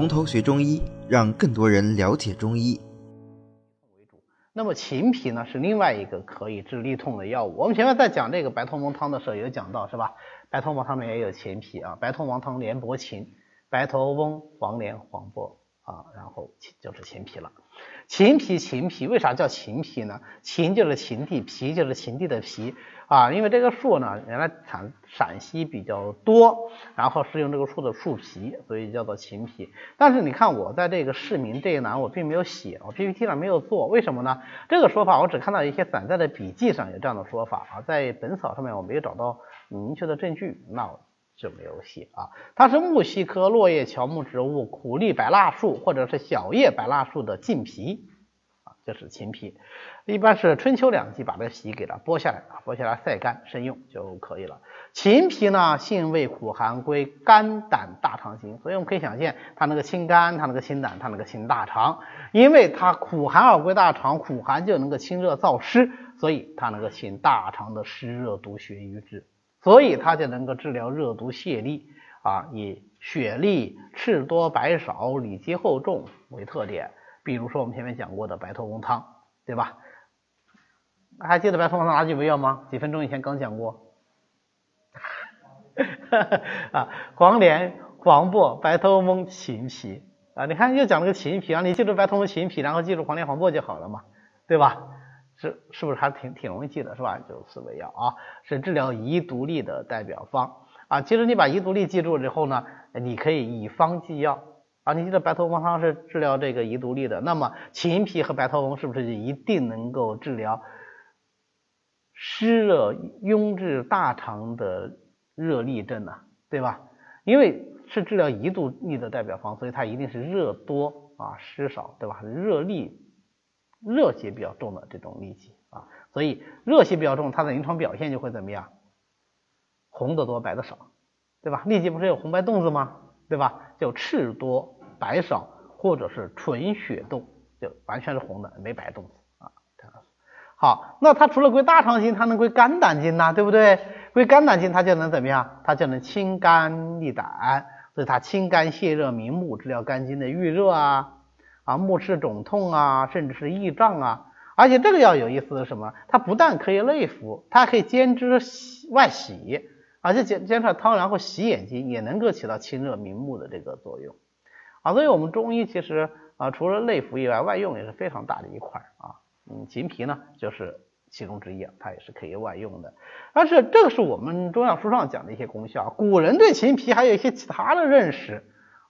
从头学中医，让更多人了解中医。那么秦皮呢是另外一个可以治痢痛的药物。我们前面在讲这个白头翁汤的时候有讲到是吧？白头翁汤里面也有秦皮啊，白头翁汤连柏秦，白头翁黄连黄柏啊，然后就是秦皮了。秦皮秦皮为啥叫秦皮呢？秦就是秦地，皮就是秦地的皮。啊，因为这个树呢，原来产陕西比较多，然后是用这个树的树皮，所以叫做秦皮。但是你看我在这个市民这一栏我并没有写，我 PPT 上没有做，为什么呢？这个说法我只看到一些散在的笔记上有这样的说法啊，在本草上面我没有找到明确的证据，那我就没有戏啊。它是木犀科落叶乔木植物苦力白蜡树或者是小叶白蜡树的茎皮啊。就是秦皮，一般是春秋两季把这皮给它剥下来啊，剥下来晒干生用就可以了。秦皮呢，性味苦寒，归肝胆大肠经，所以我们可以想见它那个清肝，它那个清胆，它那个清大肠，因为它苦寒而归大肠，苦寒就能够清热燥湿，所以它能够清大肠的湿热毒血瘀滞，所以它就能够治疗热毒泻痢啊，以血痢、赤多白少、里积厚重为特点。比如说我们前面讲过的白头翁汤，对吧？还记得白头翁汤哪几味药吗？几分钟以前刚讲过。啊，黄连、黄柏、白头翁、秦皮啊，你看又讲了个秦皮啊，你记住白头翁、秦皮，然后记住黄连、黄柏就好了嘛，对吧？是是不是还挺挺容易记的，是吧？就四味药啊，是治疗遗毒痢的代表方啊。其实你把遗毒痢记住之后呢，你可以以方记药。啊，你记得白头翁汤是治疗这个遗毒痢的，那么秦皮和白头翁是不是就一定能够治疗湿热壅滞大肠的热痢症呢？对吧？因为是治疗遗毒痢的代表方，所以它一定是热多啊湿少，对吧？热痢热邪比较重的这种痢疾啊，所以热邪比较重，它的临床表现就会怎么样？红的多，白的少，对吧？痢疾不是有红白洞子吗？对吧？就赤多白少，或者是纯血洞，就完全是红的，没白洞子啊。好，那它除了归大肠经，它能归肝胆经呐，对不对？归肝胆经，它就能怎么样？它就能清肝利胆，所以它清肝泻热明目，治疗肝经的郁热啊啊目赤肿痛啊，甚至是翳胀啊。而且这个药有意思的是什么？它不但可以内服，它还可以兼之外洗。而且煎煎出来汤，然后洗眼睛，也能够起到清热明目的这个作用啊。所以，我们中医其实啊，除了内服以外，外用也是非常大的一块啊。嗯，秦皮呢，就是其中之一，它也是可以外用的。但是，这个是我们中药书上讲的一些功效，古人对秦皮还有一些其他的认识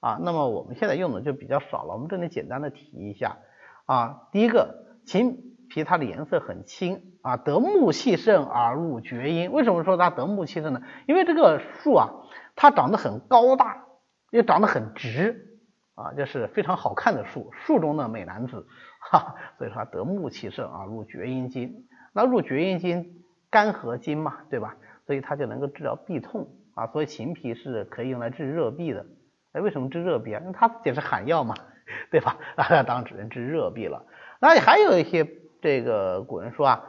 啊。那么，我们现在用的就比较少了。我们这里简单的提一下啊。第一个，秦。皮它的颜色很青啊，得木气盛而入厥阴。为什么说它得木气盛呢？因为这个树啊，它长得很高大，又长得很直啊，就是非常好看的树，树中的美男子哈。所以说得木气盛啊，入厥阴经。那入厥阴经，肝和经嘛，对吧？所以它就能够治疗痹痛啊。所以秦皮是可以用来治热痹的。为什么治热痹啊？因为它也是寒药嘛，对吧？当然只能治热痹了。那还有一些。这个古人说啊，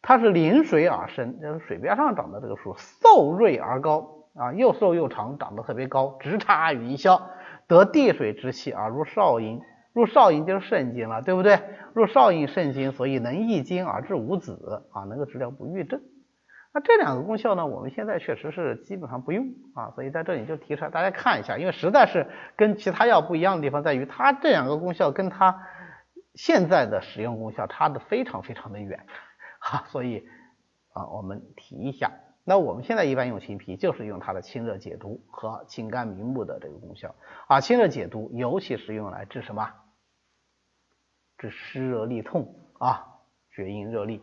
它是临水而生，就是水边上长的这个树，瘦锐而高啊，又瘦又长，长得特别高，直插云霄，得地水之气而入少阴，入少阴就是肾经了，对不对？入少阴肾经，所以能益精而治五子啊，能够治疗不育症。那这两个功效呢，我们现在确实是基本上不用啊，所以在这里就提出来，大家看一下，因为实在是跟其他药不一样的地方在于，它这两个功效跟它。现在的使用功效差的非常非常的远，哈，所以啊，我们提一下。那我们现在一般用秦皮，就是用它的清热解毒和清肝明目的这个功效啊。清热解毒，尤其是用来治什么？治湿热痢痛啊，厥阴热痢。